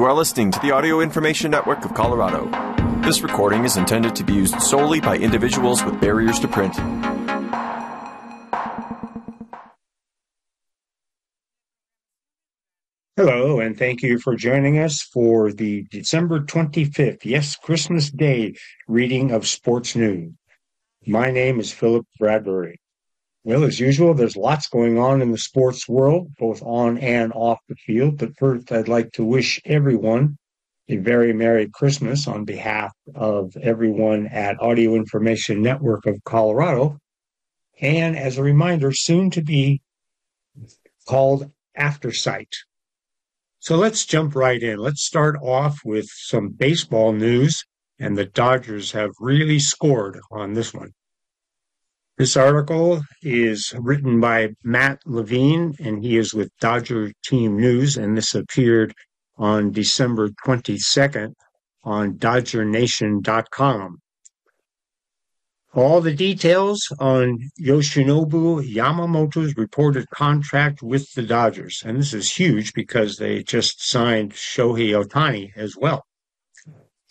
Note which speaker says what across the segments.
Speaker 1: You are listening to the Audio Information Network of Colorado. This recording is intended to be used solely by individuals with barriers to print.
Speaker 2: Hello, and thank you for joining us for the December 25th, yes, Christmas Day reading of Sports News. My name is Philip Bradbury. Well, as usual, there's lots going on in the sports world, both on and off the field. But first, I'd like to wish everyone a very Merry Christmas on behalf of everyone at Audio Information Network of Colorado. And as a reminder, soon to be called Aftersight. So let's jump right in. Let's start off with some baseball news, and the Dodgers have really scored on this one. This article is written by Matt Levine, and he is with Dodger Team News, and this appeared on December 22nd on DodgerNation.com. All the details on Yoshinobu Yamamoto's reported contract with the Dodgers. And this is huge because they just signed Shohei Ohtani as well.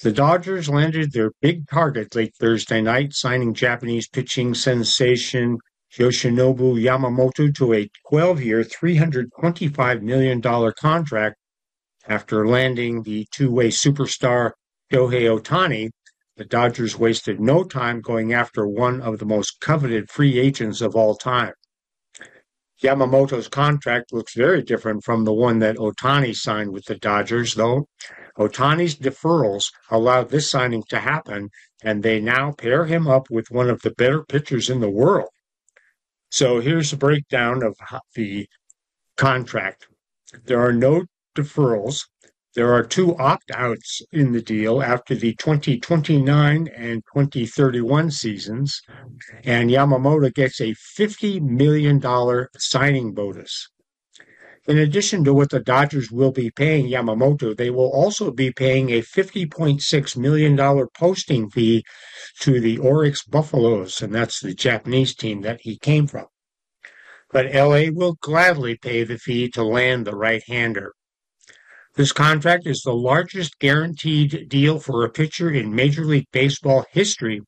Speaker 2: The Dodgers landed their big target late Thursday night, signing Japanese pitching sensation Yoshinobu Yamamoto to a 12 year, $325 million contract after landing the two way superstar Shohei Ohtani. The Dodgers wasted no time going after one of the most coveted free agents of all time. Yamamoto's contract looks very different from the one that Ohtani signed with the Dodgers, though. Ohtani's deferrals allowed this signing to happen, and they now pair him up with one of the better pitchers in the world. So here's a breakdown of the contract. There are no deferrals. There are two opt outs in the deal after the 2029 and 2031 seasons, and Yamamoto gets a $50 million signing bonus. In addition to what the Dodgers will be paying Yamamoto, they will also be paying a $50.6 million posting fee to the Orix Buffaloes, and that's the Japanese team that he came from. But LA will gladly pay the fee to land the right hander. This contract is the largest guaranteed deal for a pitcher in Major League Baseball history,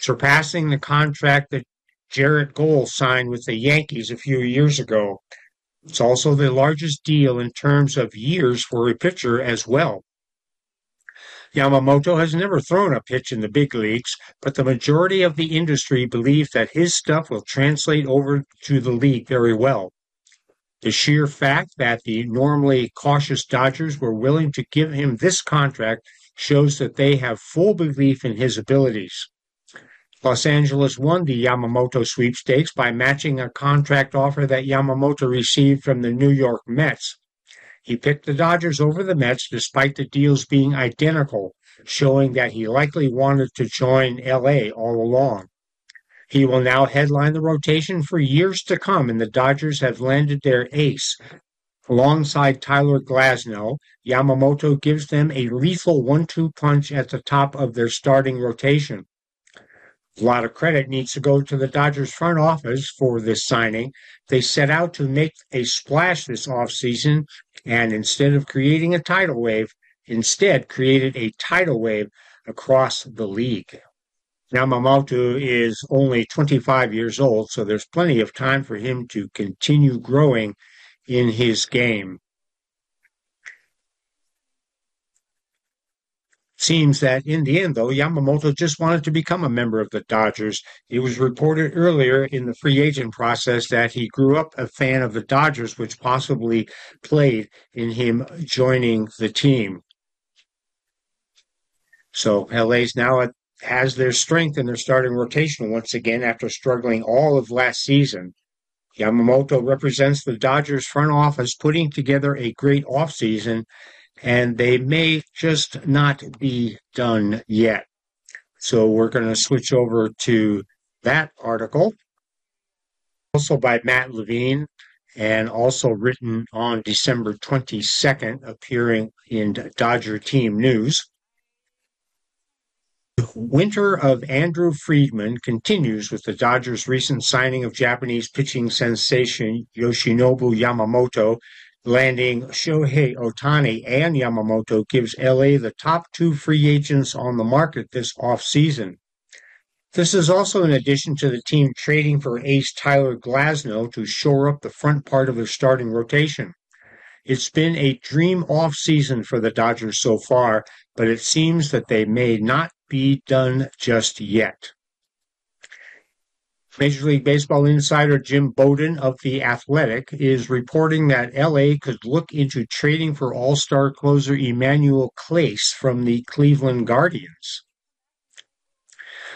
Speaker 2: surpassing the contract that Gerrit Cole signed with the Yankees a few years ago it's also the largest deal in terms of years for a pitcher as well. Yamamoto has never thrown a pitch in the big leagues, but the majority of the industry believes that his stuff will translate over to the league very well. The sheer fact that the normally cautious Dodgers were willing to give him this contract shows that they have full belief in his abilities. Los Angeles won the Yamamoto sweepstakes by matching a contract offer that Yamamoto received from the New York Mets. He picked the Dodgers over the Mets despite the deals being identical, showing that he likely wanted to join LA all along. He will now headline the rotation for years to come, and the Dodgers have landed their ace. Alongside Tyler Glasnow, Yamamoto gives them a lethal one two punch at the top of their starting rotation. A lot of credit needs to go to the Dodgers front office for this signing. They set out to make a splash this offseason, and instead of creating a tidal wave, instead created a tidal wave across the league. Yamamoto is only 25 years old, so there's plenty of time for him to continue growing in his game. Seems that in the end, though, Yamamoto just wanted to become a member of the Dodgers. It was reported earlier in the free agent process that he grew up a fan of the Dodgers, which possibly played in him joining the team. So LA's now has their strength in their starting rotation once again after struggling all of last season. Yamamoto represents the Dodgers front office putting together a great offseason and they may just not be done yet. So we're going to switch over to that article, also by Matt Levine, and also written on December 22nd, appearing in Dodger Team News. Winter of Andrew Friedman continues with the Dodgers' recent signing of Japanese pitching sensation Yoshinobu Yamamoto Landing Shohei Ohtani and Yamamoto gives LA the top two free agents on the market this offseason. This is also in addition to the team trading for ace Tyler Glasnow to shore up the front part of their starting rotation. It's been a dream offseason for the Dodgers so far, but it seems that they may not be done just yet. Major League Baseball insider Jim Bowden of The Athletic is reporting that LA could look into trading for all star closer Emmanuel Clase from the Cleveland Guardians.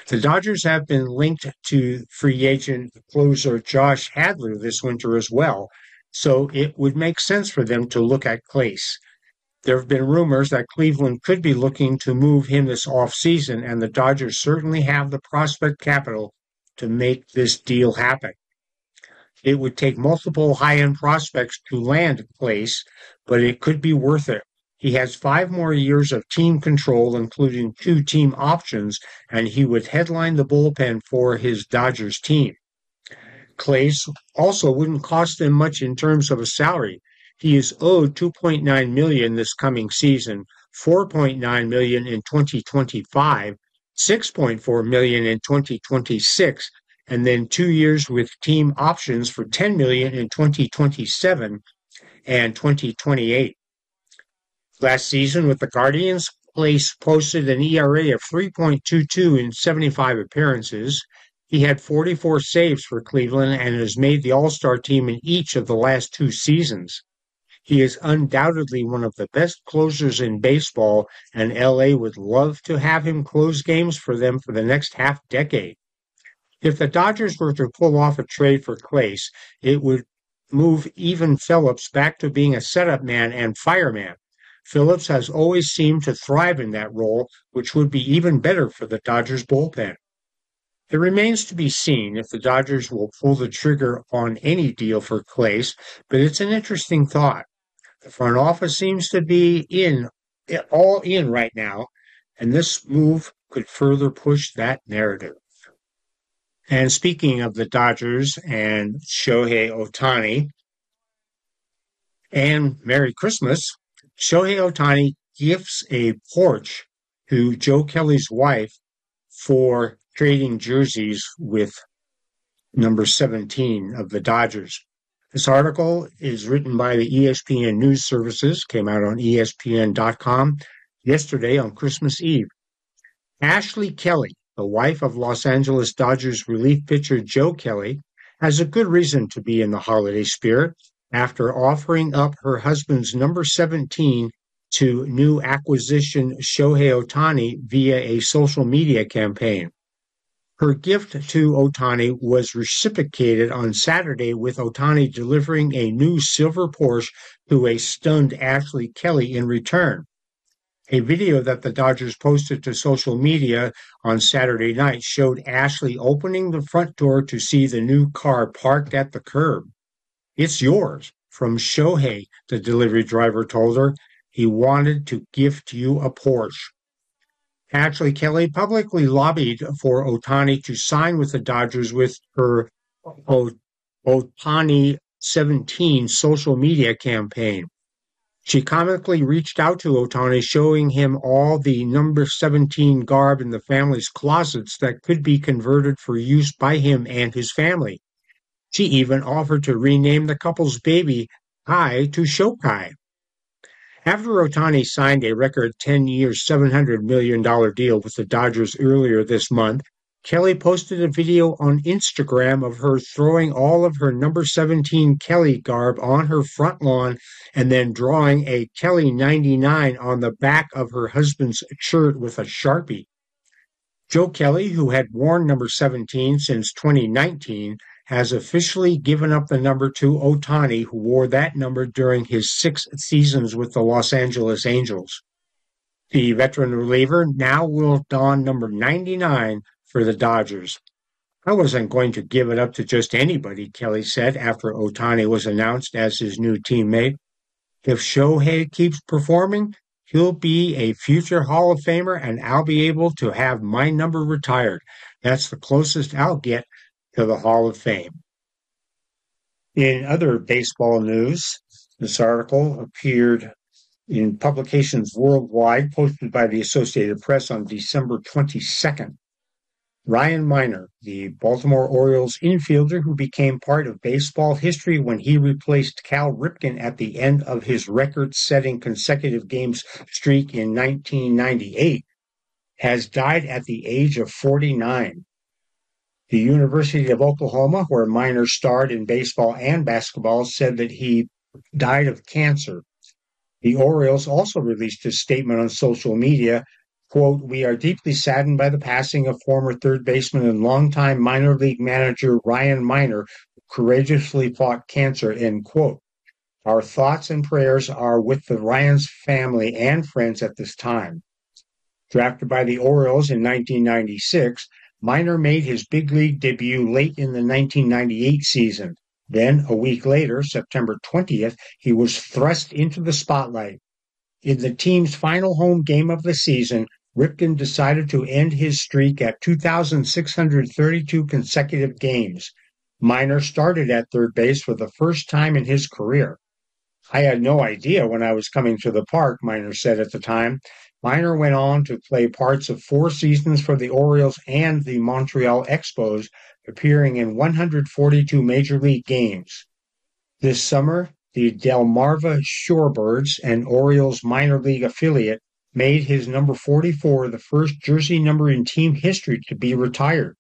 Speaker 2: The Dodgers have been linked to free agent closer Josh Hader this winter as well, so it would make sense for them to look at Clase. There have been rumors that Cleveland could be looking to move him this offseason, and the Dodgers certainly have the prospect capital to make this deal happen. It would take multiple high end prospects to land Clase, but it could be worth it. He has five more years of team control, including two team options, and he would headline the bullpen for his Dodgers team. Clase also wouldn't cost them much in terms of a salary. He is owed 2.9 million this coming season, 4.9 million in 2025, 6.4 million in 2026 and then 2 years with team options for 10 million in 2027 and 2028. Last season with the Guardians, Clase posted an ERA of 3.22 in 75 appearances. He had 44 saves for Cleveland and has made the All-Star team in each of the last two seasons. He is undoubtedly one of the best closers in baseball, and LA would love to have him close games for them for the next half decade. If the Dodgers were to pull off a trade for Clase, it would move Evan Phillips back to being a setup man and fireman. Phillips has always seemed to thrive in that role, which would be even better for the Dodgers bullpen. It remains to be seen if the Dodgers will pull the trigger on any deal for Clase, but it's an interesting thought. The front office seems to be in all in right now, and this move could further push that narrative. And speaking of the Dodgers and Shohei Ohtani, and Merry Christmas, Shohei Ohtani gifts a Porsche to Joe Kelly's wife for trading jerseys with number 17 of the Dodgers. This article is written by the ESPN News Services, came out on ESPN.com yesterday on Christmas Eve. Ashley Kelly, the wife of Los Angeles Dodgers relief pitcher Joe Kelly, has a good reason to be in the holiday spirit after offering up her husband's number 17 to new acquisition Shohei Ohtani via a social media campaign. Her gift to Ohtani was reciprocated on Saturday with Ohtani delivering a new silver Porsche to a stunned Ashley Kelly in return. A video that the Dodgers posted to social media on Saturday night showed Ashley opening the front door to see the new car parked at the curb. It's yours, from Shohei, the delivery driver told her. He wanted to gift you a Porsche. Ashley Kelly publicly lobbied for Ohtani to sign with the Dodgers with her Ohtani 17 social media campaign. She comically reached out to Ohtani, showing him all the number 17 garb in the family's closets that could be converted for use by him and his family. She even offered to rename the couple's baby Kai to Shokai. After Ohtani signed a record 10 year, $700 million deal with the Dodgers earlier this month, Kelly posted a video on Instagram of her throwing all of her number 17 Kelly garb on her front lawn and then drawing a Kelly 99 on the back of her husband's shirt with a Sharpie. Joe Kelly, who had worn number 17 since 2019, has officially given up the number to Ohtani, who wore that number during his six seasons with the Los Angeles Angels. The veteran reliever now will don number 99 for the Dodgers. I wasn't going to give it up to just anybody, Kelly said after Ohtani was announced as his new teammate. If Shohei keeps performing, he'll be a future Hall of Famer and I'll be able to have my number retired. That's the closest I'll get to the Hall of Fame. In other baseball news, This article appeared in publications worldwide, posted by the Associated Press on December 22nd. Ryan Minor, the Baltimore Orioles infielder who became part of baseball history when he replaced Cal Ripken at the end of his record setting consecutive games streak in 1998, has died at the age of 49. The University of Oklahoma, where Minor starred in baseball and basketball, said that he died of cancer. The Orioles also released a statement on social media quote, we are deeply saddened by the passing of former third baseman and longtime minor league manager Ryan Minor, who courageously fought cancer, end quote. Our thoughts and prayers are with the Ryan's family and friends at this time. Drafted by the Orioles in 1996, Minor made his big league debut late in the 1998 season. Then, a week later, September 20th, he was thrust into the spotlight. In the team's final home game of the season, Ripken decided to end his streak at 2,632 consecutive games. Minor started at third base for the first time in his career. I had no idea when I was coming to the park, Minor said at the time. Minor went on to play parts of four seasons for the Orioles and the Montreal Expos, appearing in 142 major league games. This summer, the Delmarva Shorebirds, an Orioles minor league affiliate, made his number 44 the first jersey number in team history to be retired.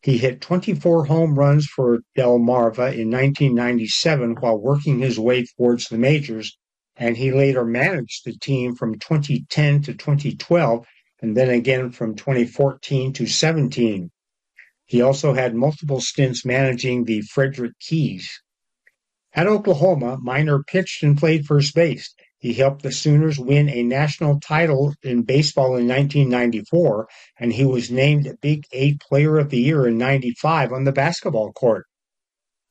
Speaker 2: He hit 24 home runs for Delmarva in 1997 while working his way towards the majors, and he later managed the team from 2010 to 2012 and then again from 2014 to 17. He also had multiple stints managing the Frederick Keys. At Oklahoma, Minor pitched and played first base. He helped the Sooners win a national title in baseball in 1994, and he was named Big Eight Player of the Year in 95 on the basketball court.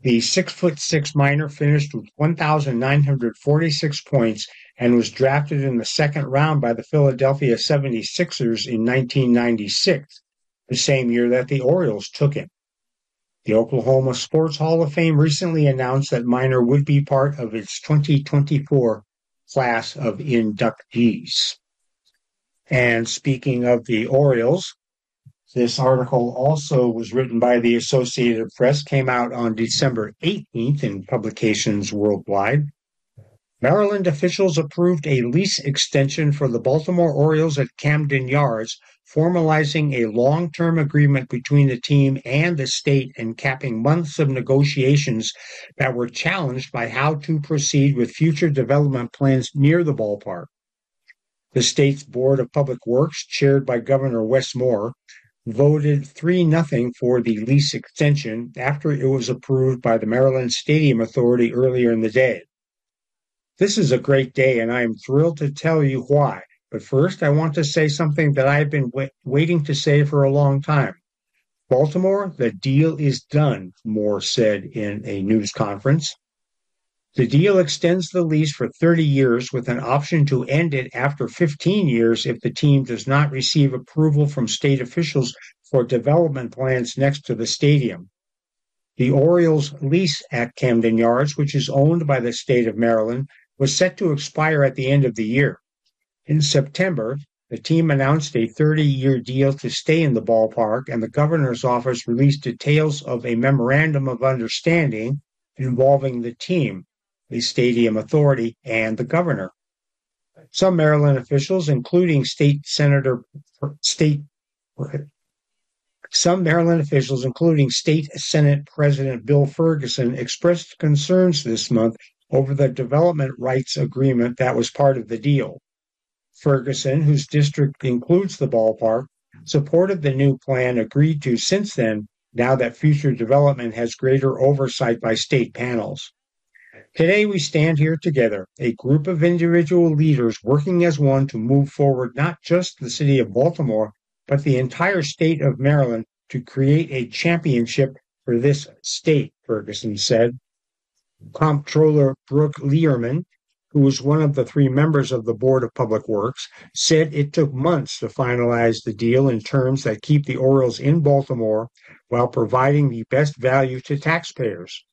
Speaker 2: The six foot six Minor finished with 1,946 points and was drafted in the second round by the Philadelphia 76ers in 1996, the same year that the Orioles took him. The Oklahoma Sports Hall of Fame recently announced that Minor would be part of its 2024 class of inductees. And speaking of the Orioles, this article also was written by the Associated Press, came out on December 18th in publications worldwide. Maryland officials approved a lease extension for the Baltimore Orioles at Camden Yards formalizing a long term agreement between the team and the state and capping months of negotiations that were challenged by how to proceed with future development plans near the ballpark. The state's Board of Public Works, chaired by Governor Wes Moore, voted 3 0 for the lease extension after it was approved by the Maryland Stadium Authority earlier in the day. This is a great day, and I am thrilled to tell you why. But first, I want to say something that I've been wait- waiting to say for a long time. Baltimore, the deal is done, Moore said in a news conference. The deal extends the lease for 30 years with an option to end it after 15 years if the team does not receive approval from state officials for development plans next to the stadium. The Orioles' lease at Camden Yards, which is owned by the state of Maryland, was set to expire at the end of the year. In September, the team announced a 30 year deal to stay in the ballpark, and the governor's office released details of a memorandum of understanding involving the team, the stadium authority, and the governor. Some Maryland officials, including State Senator, State, some Maryland officials, including State Senate President Bill Ferguson, expressed concerns this month over the development rights agreement that was part of the deal. Ferguson, whose district includes the ballpark, supported the new plan agreed to since then, now that future development has greater oversight by state panels. Today, we stand here together, a group of individual leaders working as one to move forward not just the city of Baltimore, but the entire state of Maryland to create a championship for this state, Ferguson said. Comptroller Brooke Lierman who was one of the three members of the Board of Public Works, said it took months to finalize the deal in terms that keep the Orioles in Baltimore while providing the best value to taxpayers.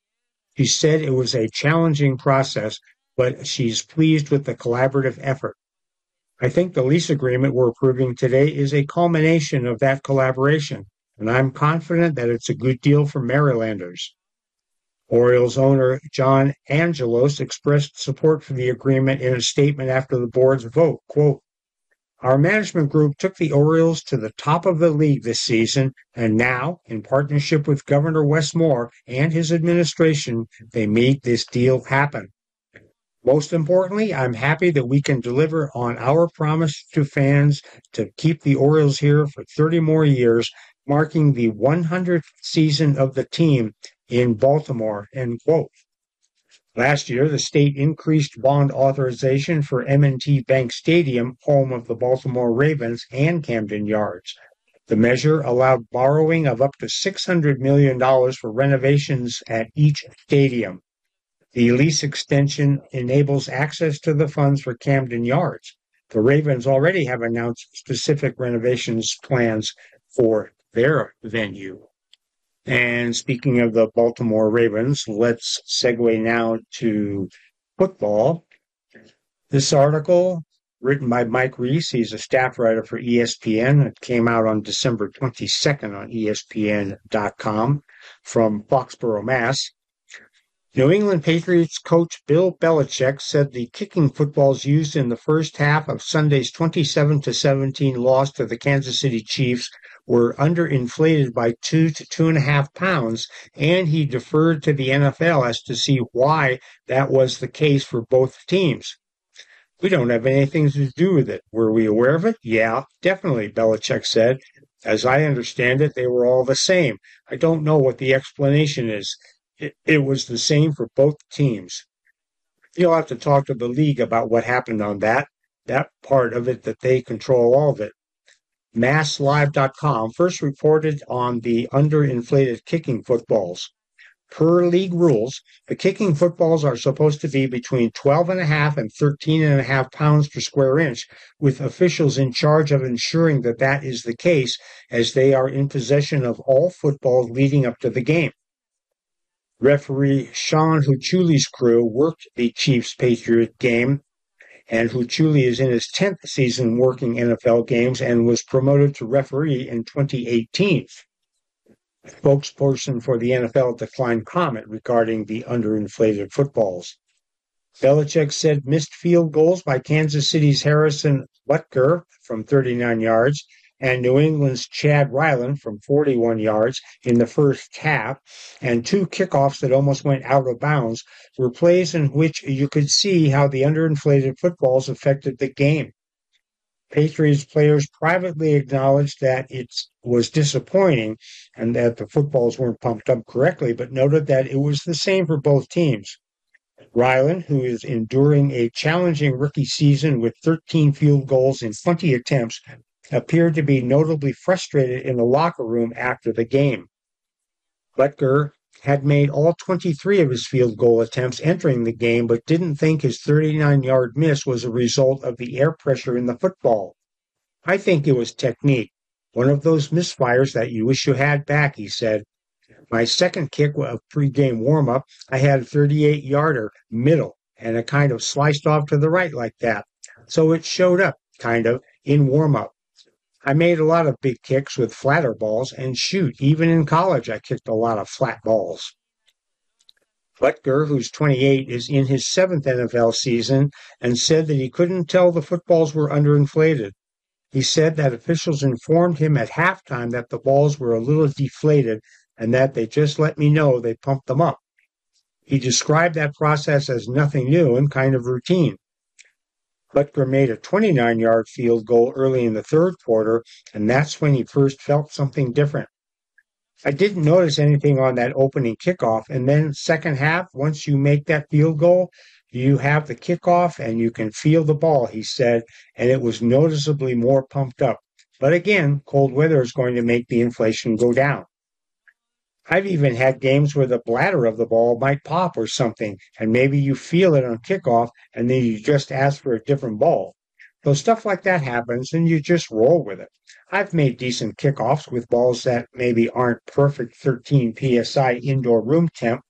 Speaker 2: He said it was a challenging process, but she's pleased with the collaborative effort. I think the lease agreement we're approving today is a culmination of that collaboration, and I'm confident that it's a good deal for Marylanders. Orioles owner John Angelos expressed support for the agreement in a statement after the board's vote. Quote, our management group took the Orioles to the top of the league this season, and now, in partnership with Governor Wes Moore and his administration, they made this deal happen. Most importantly, I'm happy that we can deliver on our promise to fans to keep the Orioles here for 30 more years, marking the 100th season of the team in Baltimore. End quote. Last year, the state increased bond authorization for M&T Bank Stadium, home of the Baltimore Ravens, and Camden Yards. The measure allowed borrowing of up to $600 million for renovations at each stadium. The lease extension enables access to the funds for Camden Yards. The Ravens already have announced specific renovations plans for their venue. And speaking of the Baltimore Ravens, let's segue now to football. This article, written by Mike Reiss, he's a staff writer for ESPN. It came out on December 22nd on ESPN.com from Foxborough, Mass. New England Patriots coach Bill Belichick said the kicking footballs used in the first half of Sunday's 27 to 17 loss to the Kansas City Chiefs were underinflated by two to two and a half pounds, and he deferred to the NFL as to see why that was the case for both teams. We don't have anything to do with it. Were we aware of it? Yeah, definitely, Belichick said. As I understand it, they were all the same. I don't know what the explanation is it, it was the same for both teams. You'll have to talk to the league about what happened on that, that part of it that they control all of it. MassLive.com first reported on the underinflated kicking footballs. Per league rules, the kicking footballs are supposed to be between 12.5 and 13.5 pounds per square inch, with officials in charge of ensuring that that is the case as they are in possession of all footballs leading up to the game. Referee Shawn Hochuli's crew worked the Chiefs Patriot game, and Hochuli is in his 10th season working NFL games and was promoted to referee in 2018. A spokesperson for the NFL declined comment regarding the underinflated footballs. Belichick said missed field goals by Kansas City's Harrison Butker from 39 yards and New England's Chad Ryland from 41 yards in the first half, and two kickoffs that almost went out of bounds were plays in which you could see how the underinflated footballs affected the game. Patriots players privately acknowledged that it was disappointing and that the footballs weren't pumped up correctly, but noted that it was the same for both teams. Ryland, who is enduring a challenging rookie season with 13 field goals in 20 attempts, appeared to be notably frustrated in the locker room after the game. Butker had made all 23 of his field goal attempts entering the game, but didn't think his 39 yard miss was a result of the air pressure in the football. I think it was technique. One of those misfires that you wish you had back, he said. My second kick of pre-game warm-up, I had a 38 yarder middle and it kind of sliced off to the right like that. So it showed up, kind of, in warm-up. I made a lot of big kicks with flatter balls, and shoot, even in college, I kicked a lot of flat balls. Butker, who's 28, is in his seventh NFL season and said that he couldn't tell the footballs were underinflated. He said that officials informed him at halftime that the balls were a little deflated and that they just let me know they pumped them up. He described that process as nothing new and kind of routine. Butker made a 29 yard field goal early in the third quarter, and that's when he first felt something different. I didn't notice anything on that opening kickoff. And then, second half, once you make that field goal, you have the kickoff and you can feel the ball, he said, and it was noticeably more pumped up. But again, cold weather is going to make the inflation go down. I've even had games where the bladder of the ball might pop or something, and maybe you feel it on kickoff, and then you just ask for a different ball. So stuff like that happens, and you just roll with it. I've made decent kickoffs with balls that maybe aren't perfect 13 psi indoor room temp,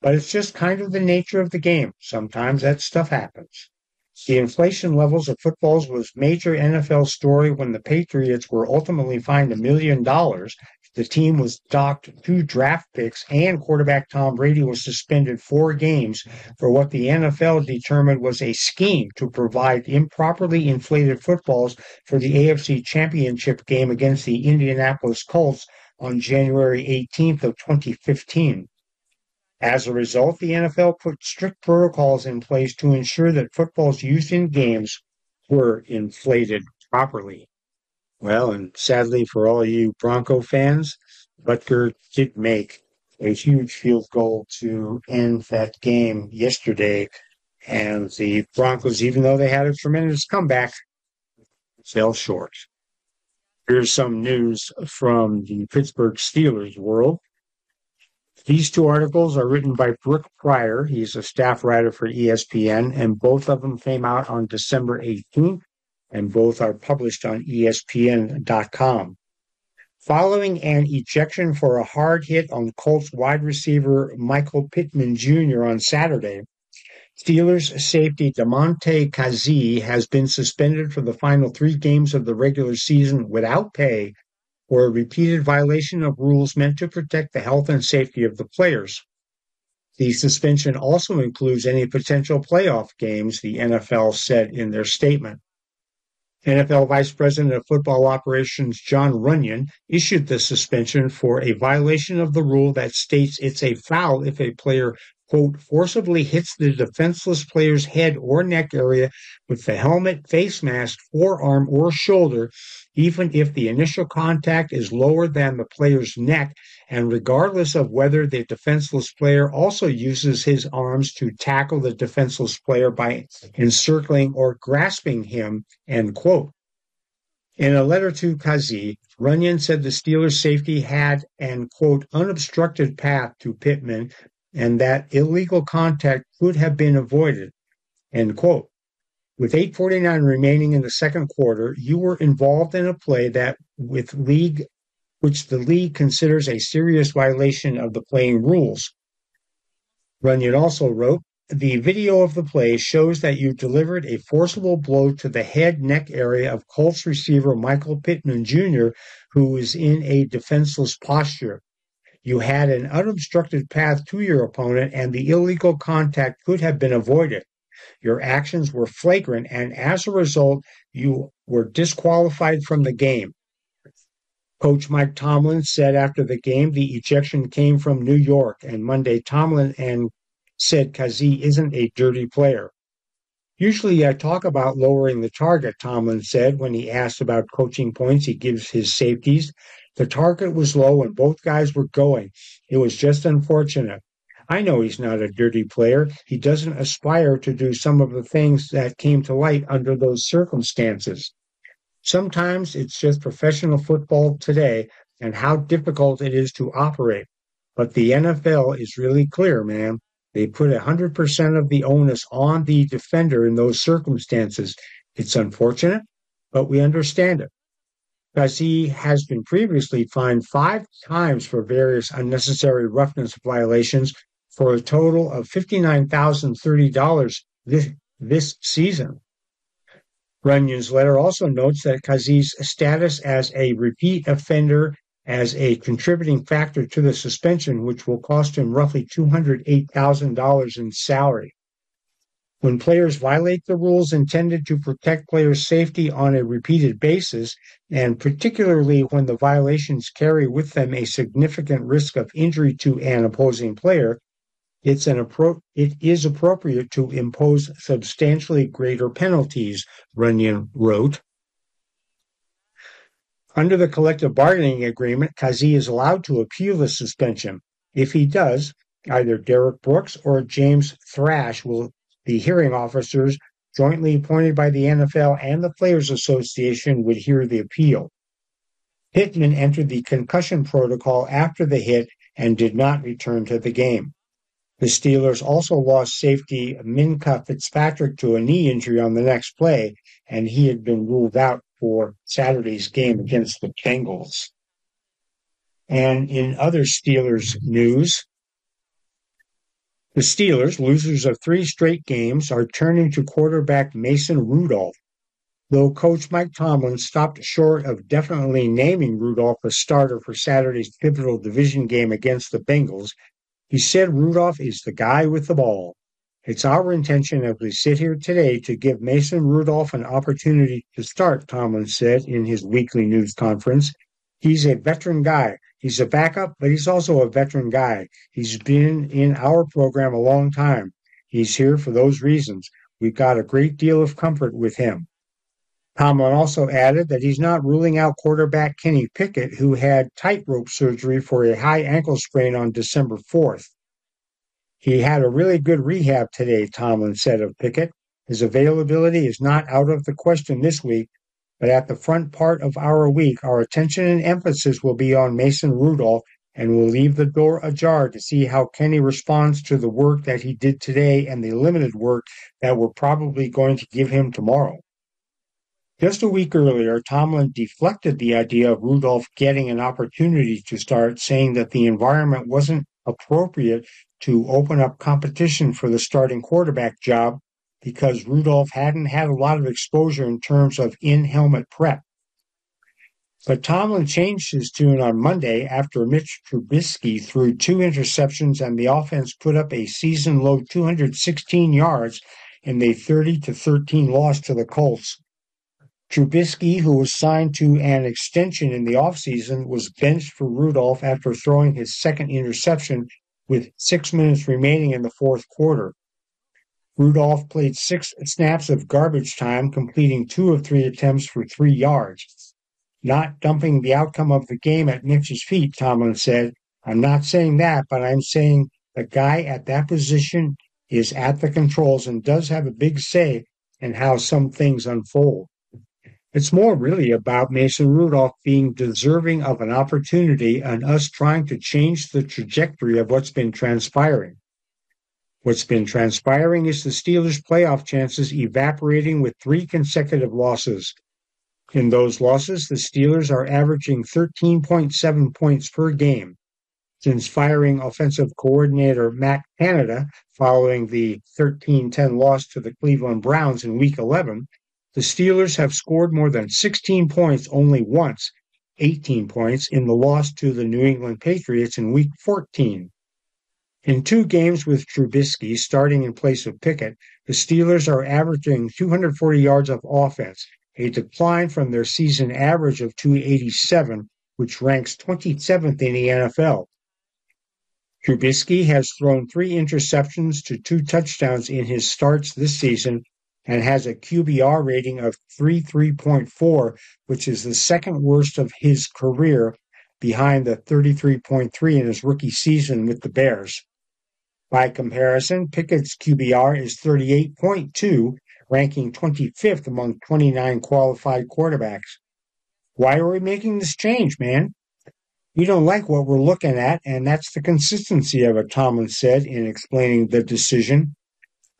Speaker 2: but it's just kind of the nature of the game. Sometimes that stuff happens. The inflation levels of footballs was major NFL story when the Patriots were ultimately fined a million dollars. The team was docked two draft picks and quarterback Tom Brady was suspended four games for what the NFL determined was a scheme to provide improperly inflated footballs for the AFC championship game against the Indianapolis Colts on January 18th of 2015. As a result, the NFL put strict protocols in place to ensure that footballs used in games were inflated properly. Well, and sadly for all you Bronco fans, Butker did make a huge field goal to end that game yesterday. And the Broncos, even though they had a tremendous comeback, fell short. Here's some news from the Pittsburgh Steelers world. These two articles are written by Brooke Pryor. He's a staff writer for ESPN, and both of them came out on December 18th, and both are published on ESPN.com. Following an ejection for a hard hit on Colts wide receiver Michael Pittman Jr. on Saturday, Steelers safety Damontae Kazee has been suspended for the final three games of the regular season without pay for a repeated violation of rules meant to protect the health and safety of the players. The suspension also includes any potential playoff games, the NFL said in their statement. NFL Vice President of Football Operations John Runyan issued the suspension for a violation of the rule that states it's a foul if a player quote, forcibly hits the defenseless player's head or neck area with the helmet, face mask, forearm, or shoulder, even if the initial contact is lower than the player's neck, and regardless of whether the defenseless player also uses his arms to tackle the defenseless player by encircling or grasping him, end quote. In a letter to Kazee, Runyan said the Steelers' safety had an, quote, unobstructed path to Pittman and that illegal contact could have been avoided. End quote. With 849 remaining in the second quarter, you were involved in a play that with league which the league considers a serious violation of the playing rules. Runyan also wrote, the video of the play shows that you delivered a forcible blow to the head neck area of Colts receiver Michael Pittman Jr., who is in a defenseless posture. You had an unobstructed path to your opponent, and the illegal contact could have been avoided. Your actions were flagrant, and as a result, you were disqualified from the game. Coach Mike Tomlin said after the game the ejection came from New York, and Monday Tomlin and said Kazee isn't a dirty player. Usually I talk about lowering the target, Tomlin said when he asked about coaching points he gives his safeties. The target was low and both guys were going. It was just unfortunate. I know he's not a dirty player. He doesn't aspire to do some of the things that came to light under those circumstances. Sometimes it's just professional football today and how difficult it is to operate. But the NFL is really clear, man. They put 100% of the onus on the defender in those circumstances. It's unfortunate, but we understand it because has been previously fined five times for various unnecessary roughness violations for a total of $59,030 this, this season. Runyan's letter also notes that Kazee's status as a repeat offender as a contributing factor to the suspension, which will cost him roughly $208,000 in salary. When players violate the rules intended to protect players' safety on a repeated basis, and particularly when the violations carry with them a significant risk of injury to an opposing player, it's an appro- it is appropriate to impose substantially greater penalties, Runyan wrote. Under the collective bargaining agreement, Kazee is allowed to appeal the suspension. If he does, either Derrick Brooks or James Thrash will the hearing officers jointly appointed by the NFL and the Players Association would hear the appeal. Pittman entered the concussion protocol after the hit and did not return to the game. The Steelers also lost safety Minkah Fitzpatrick to a knee injury on the next play, and he had been ruled out for Saturday's game against the Bengals. And in other Steelers news, The Steelers, losers of three straight games, are turning to quarterback Mason Rudolph. Though coach Mike Tomlin stopped short of definitely naming Rudolph a starter for Saturday's pivotal division game against the Bengals, he said Rudolph is the guy with the ball. It's our intention as we sit here today to give Mason Rudolph an opportunity to start, Tomlin said in his weekly news conference. He's a veteran guy. He's a backup, but he's also a veteran guy. He's been in our program a long time. He's here for those reasons. We've got a great deal of comfort with him. Tomlin also added that he's not ruling out quarterback Kenny Pickett, who had tightrope surgery for a high ankle sprain on December 4th. He had a really good rehab today, Tomlin said of Pickett. His availability is not out of the question this week, but at the front part of our week, our attention and emphasis will be on Mason Rudolph, and we'll leave the door ajar to see how Kenny responds to the work that he did today and the limited work that we're probably going to give him tomorrow. Just a week earlier, Tomlin deflected the idea of Rudolph getting an opportunity to start, saying that the environment wasn't appropriate to open up competition for the starting quarterback job because Rudolph hadn't had a lot of exposure in terms of in helmet prep. But Tomlin changed his tune on Monday after Mitch Trubisky threw two interceptions and the offense put up a season low 216 yards in a 30 to 13 loss to the Colts. Trubisky, who was signed to an extension in the offseason, was benched for Rudolph after throwing his second interception with six minutes remaining in the fourth quarter. Rudolph played six snaps of garbage time, completing two of three attempts for three yards. Not dumping the outcome of the game at Mitch's feet, Tomlin said. I'm not saying that, but I'm saying the guy at that position is at the controls and does have a big say in how some things unfold. It's more really about Mason Rudolph being deserving of an opportunity and us trying to change the trajectory of what's been transpiring. What's been transpiring is the Steelers' playoff chances evaporating with three consecutive losses. In those losses, the Steelers are averaging 13.7 points per game. Since firing offensive coordinator Matt Canada following the 13 10 loss to the Cleveland Browns in Week 11, the Steelers have scored more than 16 points only once, 18 points, in the loss to the New England Patriots in Week 14. In two games with Trubisky starting in place of Pickett, the Steelers are averaging 240 yards of offense, a decline from their season average of 287, which ranks 27th in the NFL. Trubisky has thrown three interceptions to two touchdowns in his starts this season and has a QBR rating of 33.4, which is the second worst of his career behind the 33.3 in his rookie season with the Bears. By comparison, Pickett's QBR is 38.2, ranking 25th among 29 qualified quarterbacks. Why are we making this change, man? You don't like what we're looking at, and that's the consistency of it, Tomlin said in explaining the decision.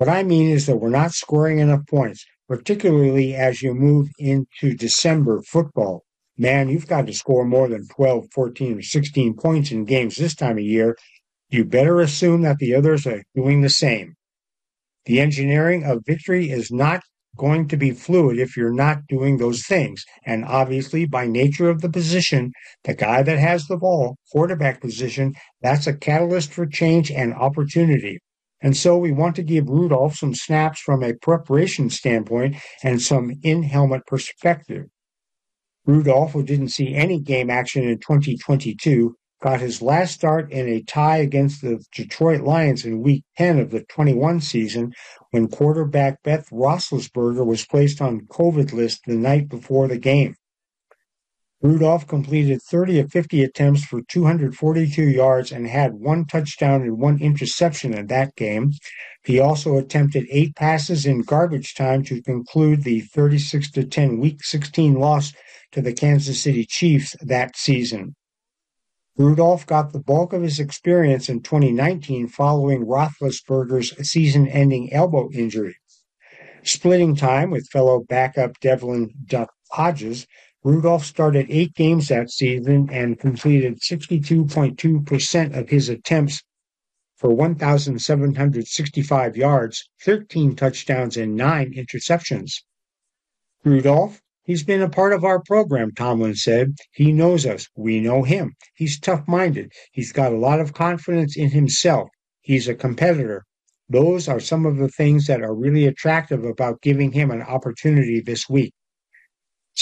Speaker 2: What I mean is that we're not scoring enough points, particularly as you move into December football. Man, you've got to score more than 12, 14, or 16 points in games this time of year. You better assume that the others are doing the same. The engineering of victory is not going to be fluid if you're not doing those things. And obviously, by nature of the position, the guy that has the ball, quarterback position, that's a catalyst for change and opportunity. And so we want to give Rudolph some snaps from a preparation standpoint and some in helmet perspective. Rudolph, who didn't see any game action in 2022, got his last start in a tie against the Detroit Lions in week 10 of the 21 season when quarterback Ben Roethlisberger was placed on COVID list the night before the game. Rudolph completed 30 of 50 attempts for 242 yards and had one touchdown and one interception in that game. He also attempted eight passes in garbage time to conclude the 36 to 10 week 16 loss to the Kansas City Chiefs that season. Rudolph got the bulk of his experience in 2019 following Roethlisberger's season ending elbow injury. Splitting time with fellow backup Devlin Duck Hodges, Rudolph started eight games that season and completed 62.2% of his attempts for 1,765 yards, 13 touchdowns, and nine interceptions. Rudolph, he's been a part of our program, Tomlin said. He knows us. We know him. He's tough minded. He's got a lot of confidence in himself. He's a competitor. Those are some of the things that are really attractive about giving him an opportunity this week.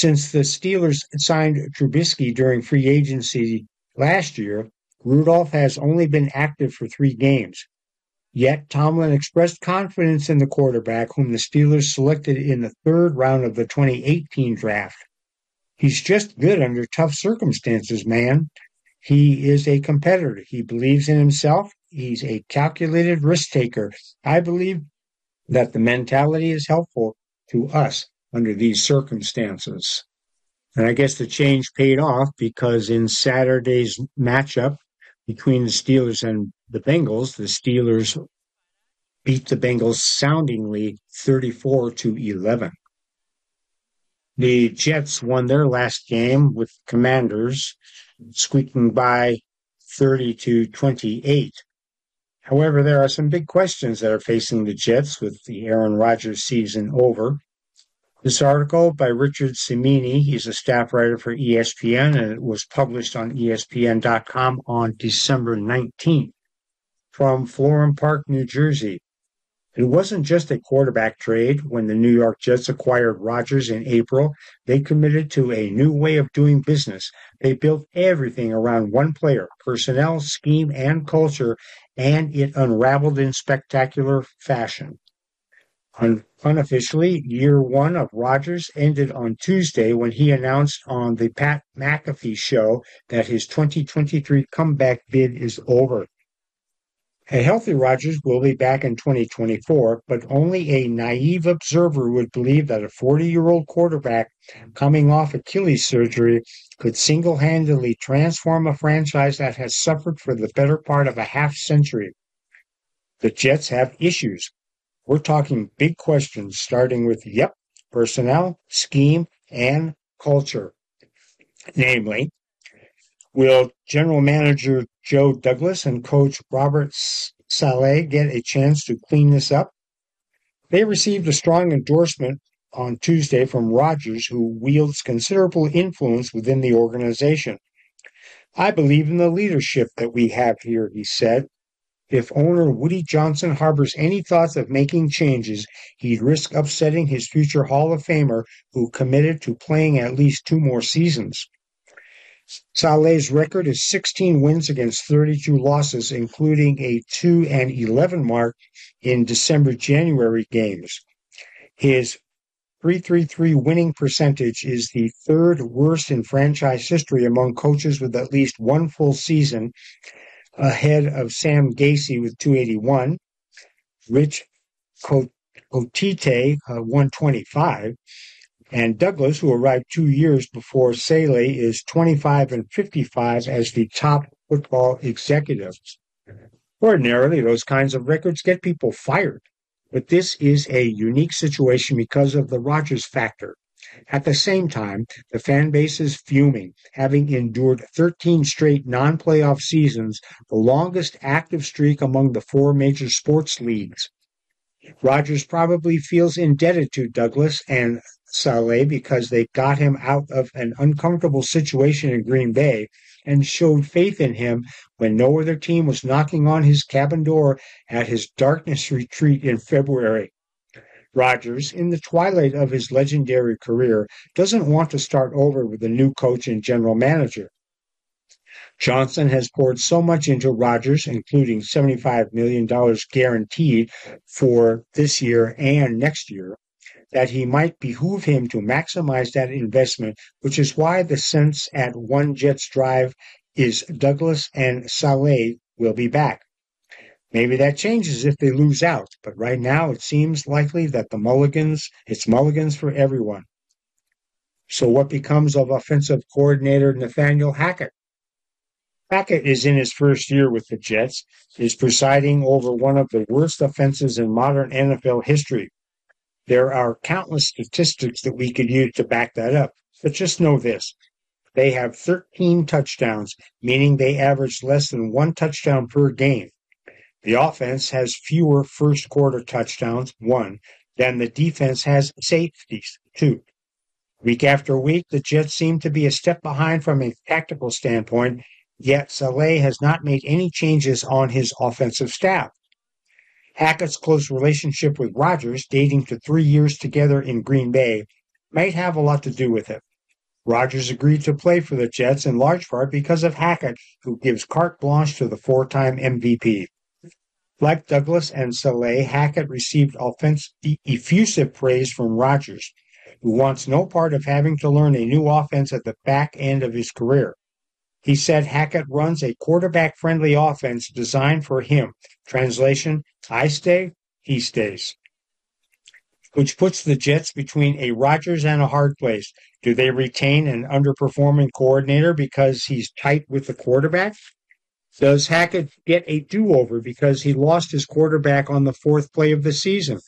Speaker 2: Since the Steelers signed Trubisky during free agency last year, Rudolph has only been active for three games. Yet Tomlin expressed confidence in the quarterback whom the Steelers selected in the third round of the 2018 draft. He's just good under tough circumstances, man. He is a competitor. He believes in himself. He's a calculated risk taker. I believe that the mentality is helpful to us under these circumstances. And I guess the change paid off because in Saturday's matchup, between the Steelers and the Bengals. The Steelers beat the Bengals soundingly 34 to 11. The Jets won their last game with Commanders squeaking by 30 to 28. However, there are some big questions that are facing the Jets with the Aaron Rodgers season over. This article by Richard Cimini, he's a staff writer for ESPN, and it was published on ESPN.com on December 19th from Florham Park, New Jersey. It wasn't just a quarterback trade. When the New York Jets acquired Rodgers in April, they committed to a new way of doing business. They built everything around one player, personnel, scheme, and culture, and it unraveled in spectacular fashion. Un- unofficially, year one of Rodgers ended on Tuesday when he announced on the Pat McAfee show that his 2023 comeback bid is over. A healthy Rodgers will be back in 2024, but only a naive observer would believe that a 40 year old quarterback coming off Achilles surgery could single handedly transform a franchise that has suffered for the better part of a half century. The Jets have issues, we're talking big questions starting with, yep, personnel, scheme, and culture. Namely, will general manager Joe Douglas and coach Robert Saleh get a chance to clean this up? They received a strong endorsement on Tuesday from Rodgers, who wields considerable influence within the organization. I believe in the leadership that we have here, he said. If owner Woody Johnson harbors any thoughts of making changes, he'd risk upsetting his future Hall of Famer who committed to playing at least two more seasons. Saleh's record is 16 wins against 32 losses, including a 2 and 11 mark in December January games. His 333 winning percentage is the third worst in franchise history among coaches with at least one full season ahead of Sam Gase with 281, Rich Kotite, uh, 125, and Douglas, who arrived two years before Saleh, is 25 and 55 as the top football executives. Ordinarily, those kinds of records get people fired, but this is a unique situation because of the Rodgers factor. At the same time, the fan base is fuming, having endured 13 straight non playoff seasons, the longest active streak among the four major sports leagues. Rodgers probably feels indebted to Douglas and Saleh because they got him out of an uncomfortable situation in Green Bay and showed faith in him when no other team was knocking on his cabin door at his darkness retreat in February. Rodgers, in the twilight of his legendary career, doesn't want to start over with a new coach and general manager. Johnson has poured so much into Rodgers, including $75 million guaranteed for this year and next year, that he might behoove him to maximize that investment, which is why the sense at One Jets Drive is Douglas and Saleh will be back. Maybe that changes if they lose out, but right now it seems likely that the Mulligans, it's Mulligans for everyone. So what becomes of offensive coordinator Nathaniel Hackett? Hackett is in his first year with the Jets, is presiding over one of the worst offenses in modern NFL history. There are countless statistics that we could use to back that up, but just know this. They have 13 touchdowns, meaning they average less than one touchdown per game. The offense has fewer first quarter touchdowns, one, than the defense has safeties, two. Week after week, the Jets seem to be a step behind from a tactical standpoint, yet Saleh has not made any changes on his offensive staff. Hackett's close relationship with Rodgers, dating to three years together in Green Bay, might have a lot to do with it. Rodgers agreed to play for the Jets in large part because of Hackett, who gives carte blanche to the four time MVP. Like Douglas and Saleh, Hackett received effusive praise from Rodgers, who wants no part of having to learn a new offense at the back end of his career. He said Hackett runs a quarterback friendly offense designed for him. Translation I stay, he stays. Which puts the Jets between a Rodgers and a hard place. Do they retain an underperforming coordinator because he's tight with the quarterback? Does Hackett get a do over because he lost his quarterback on the fourth play of the season?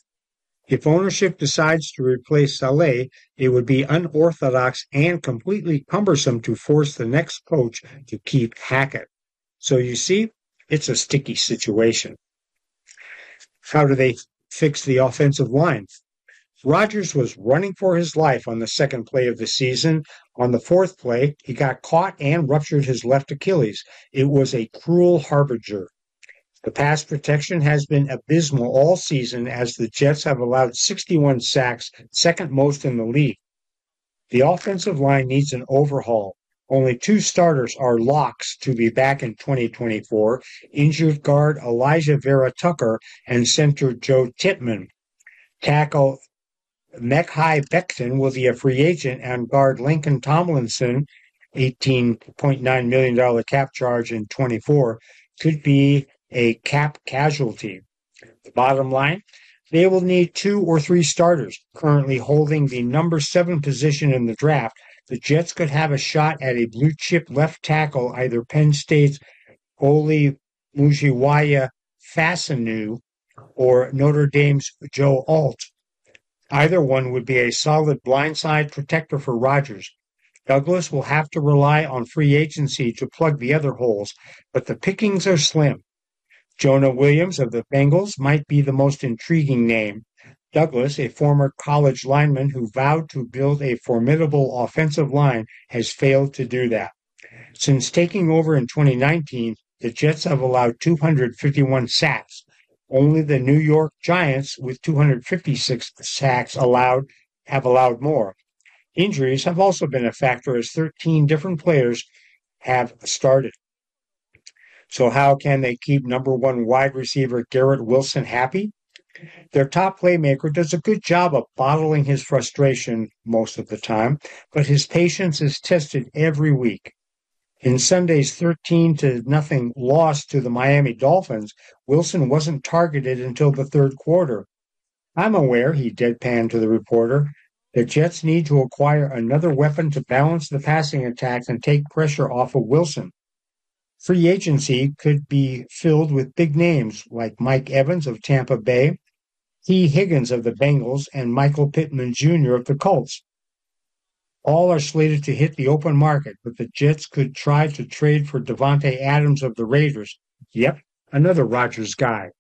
Speaker 2: If ownership decides to replace Saleh, it would be unorthodox and completely cumbersome to force the next coach to keep Hackett. So you see, it's a sticky situation. How do they fix the offensive line? Rodgers was running for his life on the second play of the season. On the fourth play, he got caught and ruptured his left Achilles. It was a cruel harbinger. The pass protection has been abysmal all season as the Jets have allowed 61 sacks, second most in the league. The offensive line needs an overhaul. Only two starters are locks to be back in 2024 injured guard Alijah Vera-Tucker and center Joe Tippmann. Tackle Mekhi Becton will be a free agent, and guard Laken Tomlinson, $18.9 million cap charge in 24, could be a cap casualty. The bottom line, they will need two or three starters. Currently holding the number seven position in the draft, the Jets could have a shot at a blue chip left tackle, either Penn State's Oli Mujiwaya Fashanu or Notre Dame's Joe Alt. Either one would be a solid blindside protector for Rodgers. Douglas will have to rely on free agency to plug the other holes, but the pickings are slim. Jonah Williams of the Bengals might be the most intriguing name. Douglas, a former college lineman who vowed to build a formidable offensive line, has failed to do that. Since taking over in 2019, the Jets have allowed 251 sacks, only the New York Giants, with 256 sacks allowed, have allowed more. Injuries have also been a factor as 13 different players have started. So, how can they keep number one wide receiver Garrett Wilson happy? Their top playmaker does a good job of bottling his frustration most of the time, but his patience is tested every week. In Sunday's 13 to nothing loss to the Miami Dolphins, Wilson wasn't targeted until the third quarter. I'm aware, he deadpanned to the reporter, the Jets need to acquire another weapon to balance the passing attacks and take pressure off of Wilson. Free agency could be filled with big names like Mike Evans of Tampa Bay, Tee Higgins of the Bengals, and Michael Pittman Jr. of the Colts. All are slated to hit the open market, but the Jets could try to trade for Davante Adams of the Raiders. Yep, another Rodgers guy.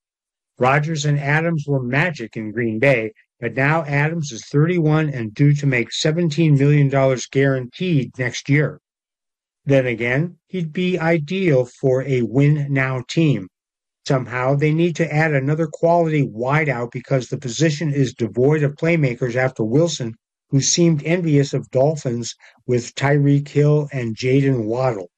Speaker 2: Rodgers and Adams were magic in Green Bay, but now Adams is 31 and due to make $17 million guaranteed next year. Then again, he'd be ideal for a win now team. Somehow they need to add another quality wideout because the position is devoid of playmakers after Wilson who seemed envious of Dolphins with Tyreek Hill and Jaylen Waddle.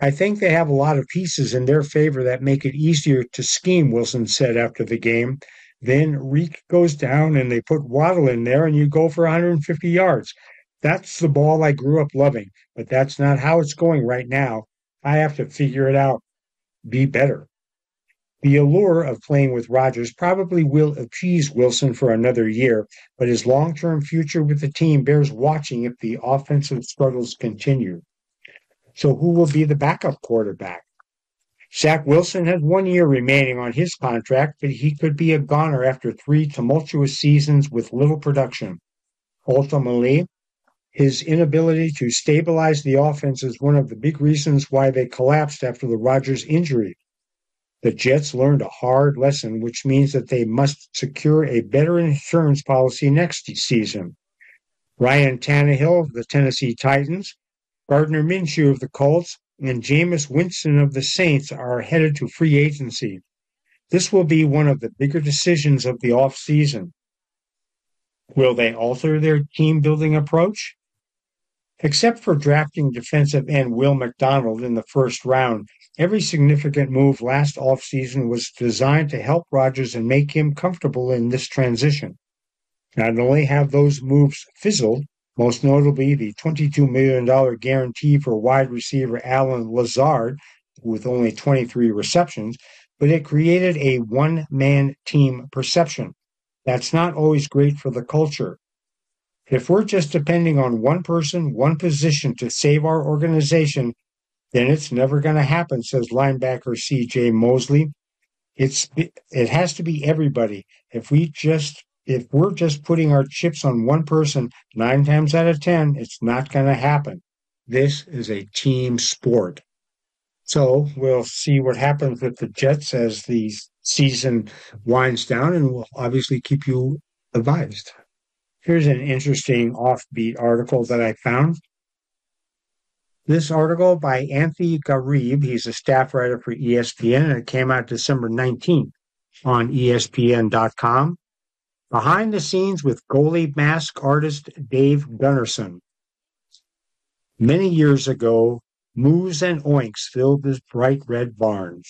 Speaker 2: I think they have a lot of pieces in their favor that make it easier to scheme, Wilson said after the game. Then Reek goes down and they put Waddle in there and you go for 150 yards. That's the ball I grew up loving, but that's not how it's going right now. I have to figure it out. Be better. The allure of playing with Rodgers probably will appease Wilson for another year, but his long term future with the team bears watching if the offensive struggles continue. So, who will be the backup quarterback? Zach Wilson has one year remaining on his contract, but he could be a goner after three tumultuous seasons with little production. Ultimately, his inability to stabilize the offense is one of the big reasons why they collapsed after the Rodgers injury. The Jets learned a hard lesson, which means that they must secure a better insurance policy next season. Ryan Tannehill of the Tennessee Titans, Gardner Minshew of the Colts, and Jameis Winston of the Saints are headed to free agency. This will be one of the bigger decisions of the offseason. Will they alter their team building approach? Except for drafting defensive end Will McDonald in the first round, every significant move last offseason was designed to help Rodgers and make him comfortable in this transition. Not only have those moves fizzled, most notably the $22 million guarantee for wide receiver Allen Lazard with only 23 receptions, but it created a one man team perception. That's not always great for the culture. If we're just depending on one person, one position to save our organization, then it's never going to happen, says linebacker CJ Mosley. It's it has to be everybody. If we just if we're just putting our chips on one person, nine times out of ten, it's not going to happen. This is a team sport. So we'll see what happens with the Jets as the season winds down, and we'll obviously keep you advised. Here's an interesting offbeat article that I found. This article by Anthony Gharib, he's a staff writer for ESPN, and it came out December 19th on ESPN.com. Behind the scenes with goalie mask artist Dave Gunnarsson. Many years ago, Moos and Oinks filled this bright red barn.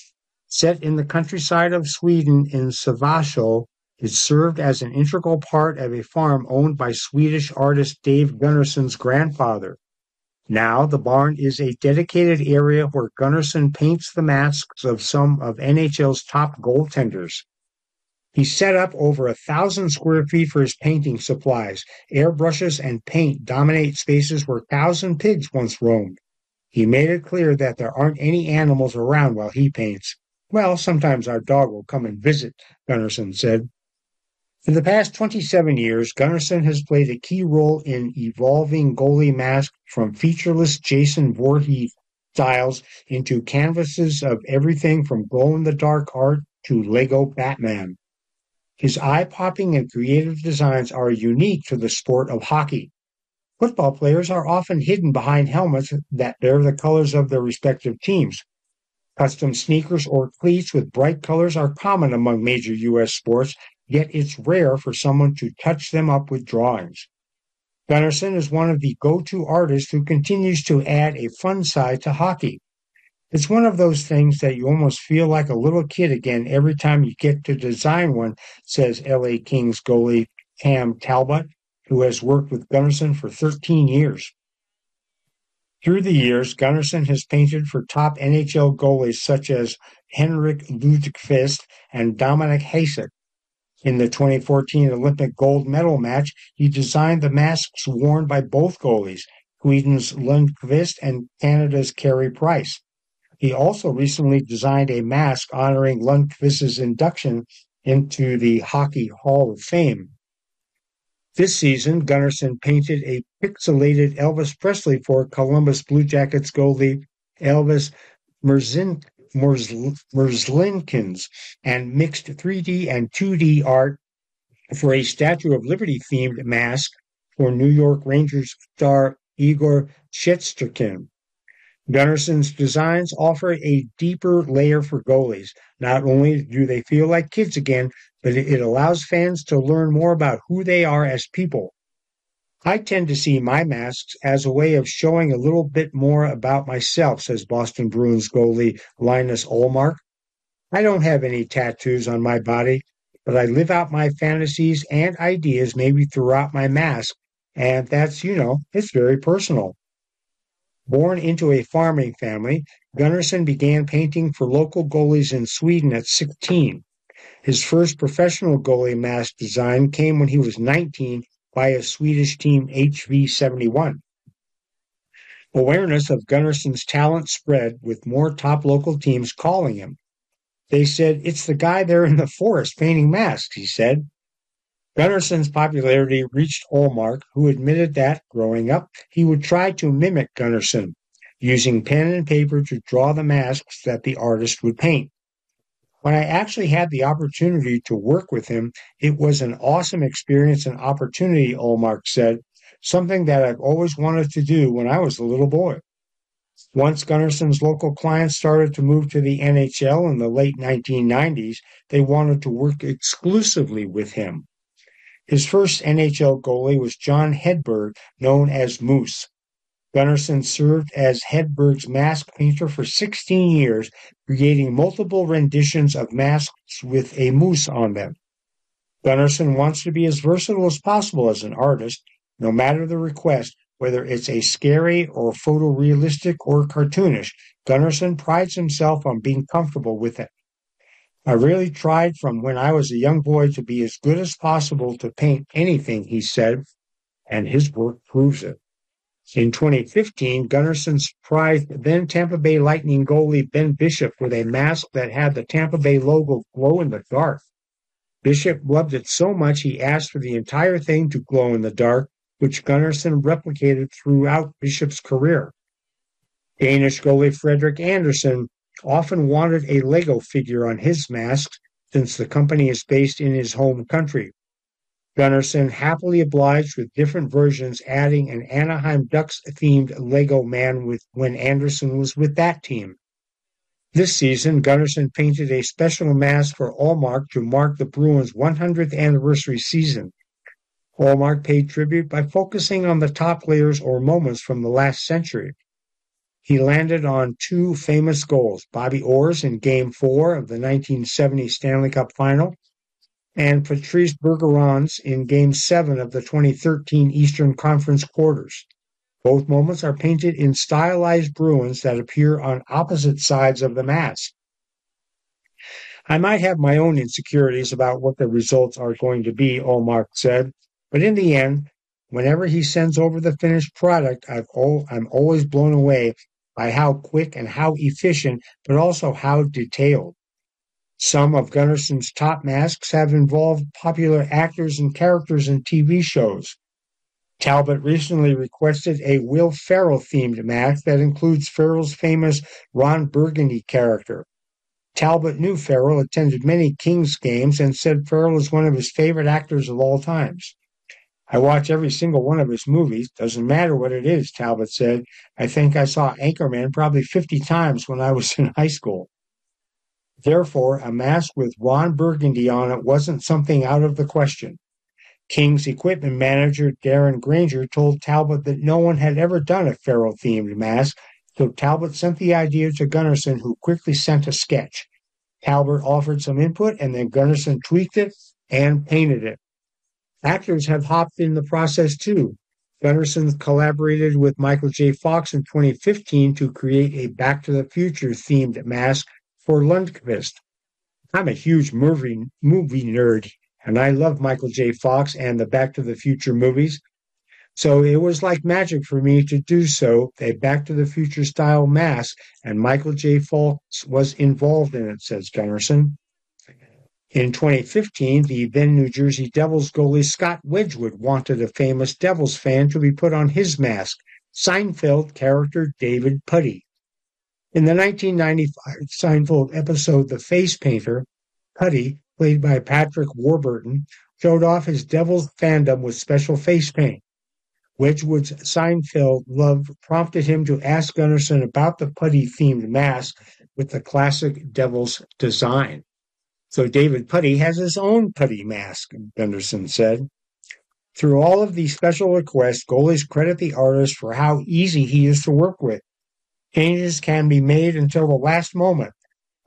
Speaker 2: Set in the countryside of Sweden in Sävasjö, it served as an integral part of a farm owned by Swedish artist Dave Gunnarsson's grandfather. Now, the barn is a dedicated area where Gunnarsson paints the masks of some of NHL's top goaltenders. He set up over a thousand square feet for his painting supplies. Airbrushes and paint dominate spaces where cows and pigs once roamed. He made it clear that there aren't any animals around while he paints. Well, sometimes our dog will come and visit, Gunnarsson said. For the past 27 years, Gunnarsson has played a key role in evolving goalie masks from featureless Jason Voorhees styles into canvases of everything from glow-in-the-dark art to Lego Batman. His eye-popping and creative designs are unique to the sport of hockey. Football players are often hidden behind helmets that bear the colors of their respective teams. Custom sneakers or cleats with bright colors are common among major U.S. sports, yet it's rare for someone to touch them up with drawings. Gunnarsson is one of the go-to artists who continues to add a fun side to hockey. It's one of those things that you almost feel like a little kid again every time you get to design one, says LA Kings goalie Cam Talbot who has worked with Gunnarsson for 13 years. Through the years, Gunnarsson has painted for top NHL goalies such as Henrik Lundqvist and Dominik Hasek. In the 2014 Olympic gold medal match, he designed the masks worn by both goalies, Sweden's Lundqvist and Canada's Carey Price. He also recently designed a mask honoring Lundqvist's induction into the Hockey Hall of Fame. This season, Gunnarsson painted a pixelated Elvis Presley for Columbus Blue Jackets goalie Elvis Merzin, Merzlikins and mixed 3D and 2D art for a Statue of Liberty themed mask for New York Rangers star Igor Shesterkin. Gunnarsson's designs offer a deeper layer for goalies. Not only do they feel like kids again, but it allows fans to learn more about who they are as people. I tend to see my masks as a way of showing a little bit more about myself, says Boston Bruins goalie Linus Ullmark. I don't have any tattoos on my body, but I live out my fantasies and ideas maybe throughout my mask, and that's, you know, it's very personal. Born into a farming family, Gunnarsson began painting for local goalies in Sweden at 16. His first professional goalie mask design came when he was 19 by a Swedish team HV71. Awareness of Gunnarsson's talent spread with more top local teams calling him. They said, It's the guy there in the forest painting masks, he said. Gunnarsson's popularity reached Ullmark, who admitted that, growing up, he would try to mimic Gunnarsson, using pen and paper to draw the masks that the artist would paint. When I actually had the opportunity to work with him, it was an awesome experience and opportunity, Ullmark said, something that I've always wanted to do when I was a little boy. Once Gunnarsson's local clients started to move to the NHL in the late 1990s, they wanted to work exclusively with him. His first NHL goalie was Johan Hedberg, known as Moose. Gunnarsson served as Hedberg's mask painter for 16 years, creating multiple renditions of masks with a moose on them. Gunnarsson wants to be as versatile as possible as an artist, no matter the request, whether it's a scary or photorealistic or cartoonish. Gunnarsson prides himself on being comfortable with it. I really tried from when I was a young boy to be as good as possible to paint anything, he said, and his work proves it. In 2015, Gunnarsson surprised then Tampa Bay Lightning goalie Ben Bishop with a mask that had the Tampa Bay logo glow in the dark. Bishop loved it so much he asked for the entire thing to glow in the dark, which Gunnarsson replicated throughout Bishop's career. Danish goalie Frederik Andersen often wanted a Lego figure on his mask since the company is based in his home country. Gunnarsson happily obliged with different versions, adding an Anaheim Ducks themed Lego man with when Andersen was with that team. This season, Gunnarsson painted a special mask for Ullmark to mark the Bruins' 100th anniversary season. Ullmark paid tribute by focusing on the top players or moments from the last century. He landed on two famous goals Bobby Orr's in Game 4 of the 1970 Stanley Cup Final and Patrice Bergeron's in Game 7 of the 2013 Eastern Conference Quarters. Both moments are painted in stylized Bruins that appear on opposite sides of the mask. I might have my own insecurities about what the results are going to be, Ullmark said, but in the end, whenever he sends over the finished product, i am always blown away by how quick and how efficient, but also how detailed. Some of Gunnarsson's top masks have involved popular actors and characters in TV shows. Talbot recently requested a Will Ferrell themed mask that includes Ferrell's famous Ron Burgundy character. Talbot knew Ferrell, attended many Kings games, and said Ferrell is one of his favorite actors of all times. I watch every single one of his movies. Doesn't matter what it is, Talbot said. I think I saw Anchorman probably 50 times when I was in high school. Therefore, a mask with Ron Burgundy on it wasn't something out of the question. King's equipment manager Darren Granger told Talbot that no one had ever done a Ferrell themed mask, so Talbot sent the idea to Gunnarsson, who quickly sent a sketch. Talbot offered some input, and then Gunnarsson tweaked it and painted it. Actors have hopped in the process too. Gunnarsson collaborated with Michael J. Fox in 2015 to create a Back to the Future themed mask for Lundqvist. I'm a huge movie, movie nerd, and I love Michael J. Fox and the Back to the Future movies. So it was like magic for me to do so, a Back to the Future style mask, and Michael J. Fox was involved in it, says Gunnarsson. In 2015, the then New Jersey Devils goalie Scott Wedgewood wanted a famous Devils fan to be put on his mask, Seinfeld character David Puddy. In the 1995 Seinfeld episode The Face Painter, Puddy, played by Patrick Warburton, showed off his devil's fandom with special face paint. Wedgewood's Seinfeld love prompted him to ask Gunnarsson about the Puddy themed mask with the classic devil's design. So David Puddy has his own Puddy mask, Gunnarsson said. Through all of these special requests, goalies credit the artist for how easy he is to work with. Changes can be made until the last moment.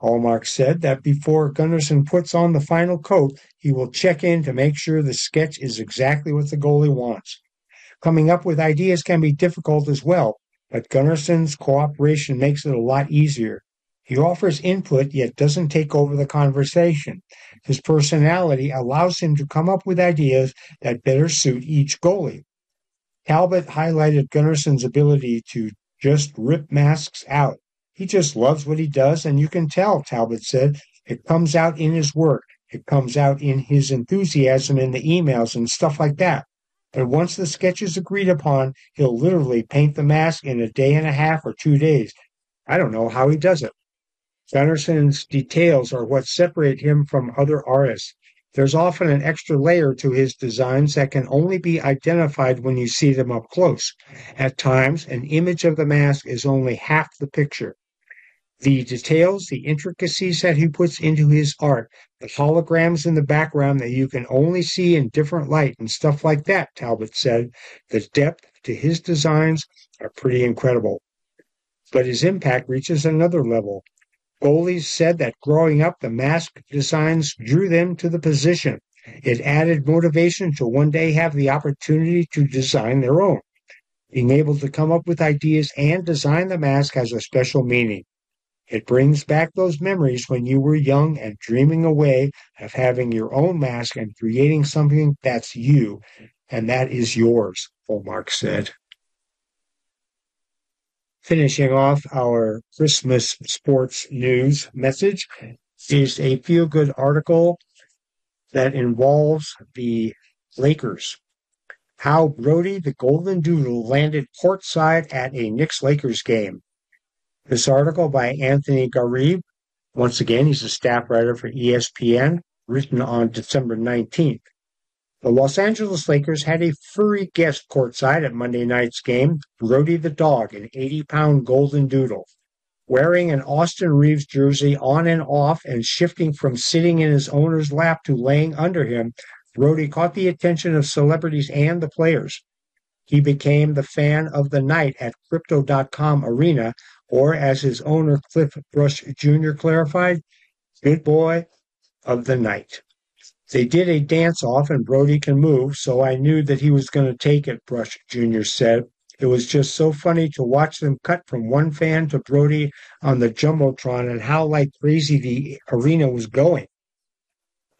Speaker 2: Ullmark said that before Gunnarsson puts on the final coat, he will check in to make sure the sketch is exactly what the goalie wants. Coming up with ideas can be difficult as well, but Gunnarsson's cooperation makes it a lot easier. He offers input yet doesn't take over the conversation. His personality allows him to come up with ideas that better suit each goalie. Talbot highlighted Gunnarsson's ability to just rip masks out. He just loves what he does, and you can tell, Talbot said. It comes out in his work. It comes out in his enthusiasm in the emails and stuff like that. But once the sketch is agreed upon, he'll literally paint the mask in a day and a half or two days. I don't know how he does it. Gunnarsson's details are what separate him from other artists. There's often an extra layer to his designs that can only be identified when you see them up close. At times, an image of the mask is only half the picture. The details, the intricacies that he puts into his art, the holograms in the background that you can only see in different light and stuff like that, Talbot said, the depth to his designs are pretty incredible. But his impact reaches another level. Goalies said that growing up, the mask designs drew them to the position. It added motivation to one day have the opportunity to design their own. Being able to come up with ideas and design the mask has a special meaning. It brings back those memories when you were young and dreaming away of having your own mask and creating something that's you, and that is yours, Mark said. Finishing off our Christmas sports news message is a feel good article that involves the Lakers. How Brodie the Golden Doodle landed courtside at a Knicks Lakers game. This article by Anthony Gharib, once again, he's a staff writer for ESPN, written on December 19th. The Los Angeles Lakers had a furry guest courtside at Monday night's game, Brodie the dog, an 80 pound golden doodle. Wearing an Austin Reaves jersey on and off and shifting from sitting in his owner's lap to laying under him, Brodie caught the attention of celebrities and the players. He became the fan of the night at Crypto.com Arena, or as his owner Cliff Brush Jr. clarified, good boy of the night. They did a dance off and Brodie can move, so I knew that he was going to take it, Brush Jr. said. It was just so funny to watch them cut from one fan to Brodie on the Jumbotron and how like crazy the arena was going.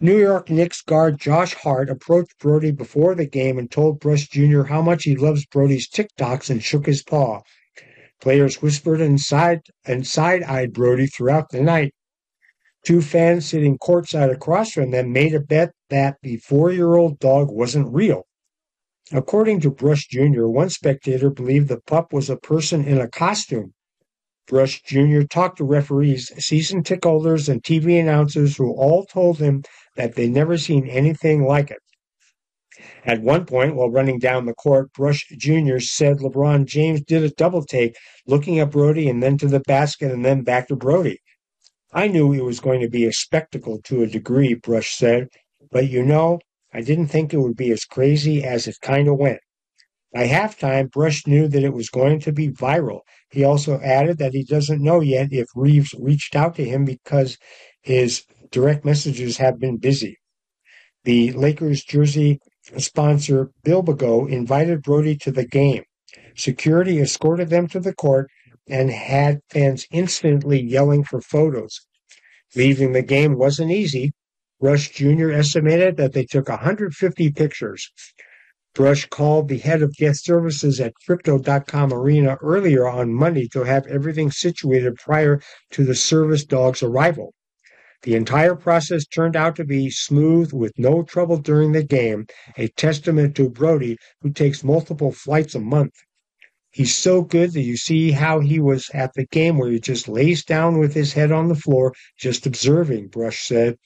Speaker 2: New York Knicks guard Josh Hart approached Brodie before the game and told Brush Jr. how much he loves Brodie's TikToks and shook his paw. Players whispered and side and side-eyed Brodie throughout the night. Two fans sitting courtside across from them made a bet that the four year old dog wasn't real. According to Brush Jr., one spectator believed the pup was a person in a costume. Brush Jr. talked to referees, season ticket holders, and TV announcers who all told him that they'd never seen anything like it. At one point, while running down the court, Brush Jr. said LeBron James did a double take, looking at Brodie and then to the basket and then back to Brodie. I knew it was going to be a spectacle to a degree, Brush said, but you know, I didn't think it would be as crazy as it kind of went. By halftime, Brush knew that it was going to be viral. He also added that he doesn't know yet if Reaves reached out to him because his direct messages have been busy. The Lakers jersey sponsor Bibigo invited Brodie to the game. Security escorted them to the court and had fans instantly yelling for photos. Leaving the game wasn't easy. Brush Jr. estimated that they took 150 pictures. Brush called the head of guest services at Crypto.com Arena earlier on Monday to have everything situated prior to the service dog's arrival. The entire process turned out to be smooth with no trouble during the game, a testament to Brodie, who takes multiple flights a month. He's so good that you see how he was at the game where he just lays down with his head on the floor, just observing, Brush said.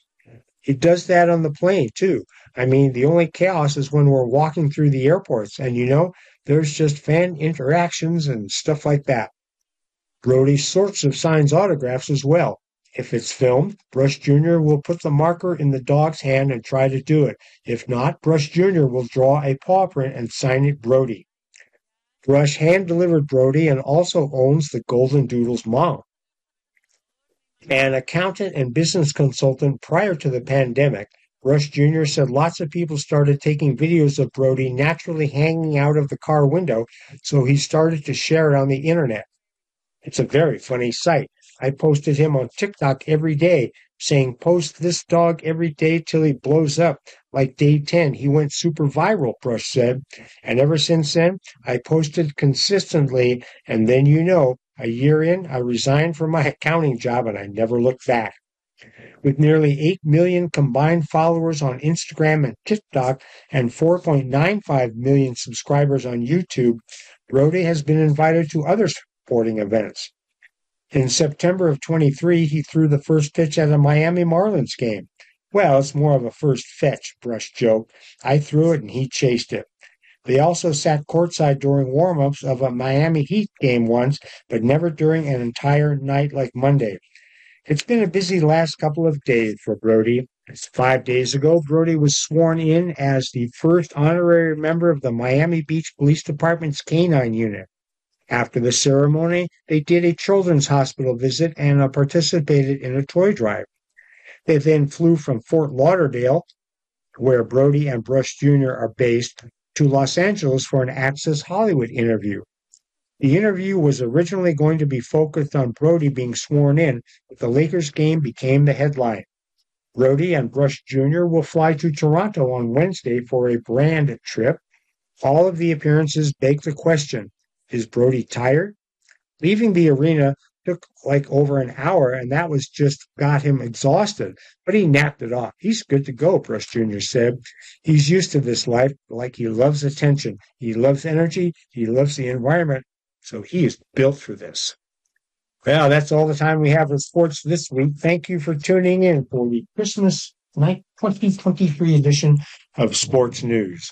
Speaker 2: He does that on the plane, too. I mean, the only chaos is when we're walking through the airports, and you know, there's just fan interactions and stuff like that. Brodie sorts of signs autographs as well. If it's filmed, Brush Jr. will put the marker in the dog's hand and try to do it. If not, Brush Jr. will draw a paw print and sign it Brodie. Brush hand delivered Brodie and also owns the Golden Doodles Mall. An accountant and business consultant prior to the pandemic, Brush Jr. said lots of people started taking videos of Brodie naturally hanging out of the car window, so he started to share it on the internet. It's a very funny sight. I posted him on TikTok every day, saying, Post this dog every day till he blows up. Like day 10, he went super viral, Brush said. And ever since then, I posted consistently. And then, you know, a year in, I resigned from my accounting job and I never looked back. With nearly 8 million combined followers on Instagram and TikTok and 4.95 million subscribers on YouTube, Brodie has been invited to other sporting events. In September of 23, he threw the first pitch at a Miami Marlins game. Well, it's more of a first fetch, Brush joked. I threw it and he chased it. They also sat courtside during warm-ups of a Miami Heat game once, but never during an entire night like Monday. It's been a busy last couple of days for Brodie. Five days ago, Brodie was sworn in as the first honorary member of the Miami Beach Police Department's Canine Unit. After the ceremony, they did a children's hospital visit and uh, participated in a toy drive. They then flew from Fort Lauderdale, where Brodie and Brush Jr. are based, to Los Angeles for an Access Hollywood interview. The interview was originally going to be focused on Brodie being sworn in, but the Lakers game became the headline. Brodie and Brush Jr. will fly to Toronto on Wednesday for a brand trip. All of the appearances beg the question is Brodie tired? Leaving the arena took like over an hour, and that was just got him exhausted. But he napped it off. He's good to go, Brush Jr. said. He's used to this life, like he loves attention. He loves energy. He loves the environment. So he is built for this. Well, that's all the time we have for sports this week. Thank you for tuning in for the Christmas night 2023 edition of Sports News.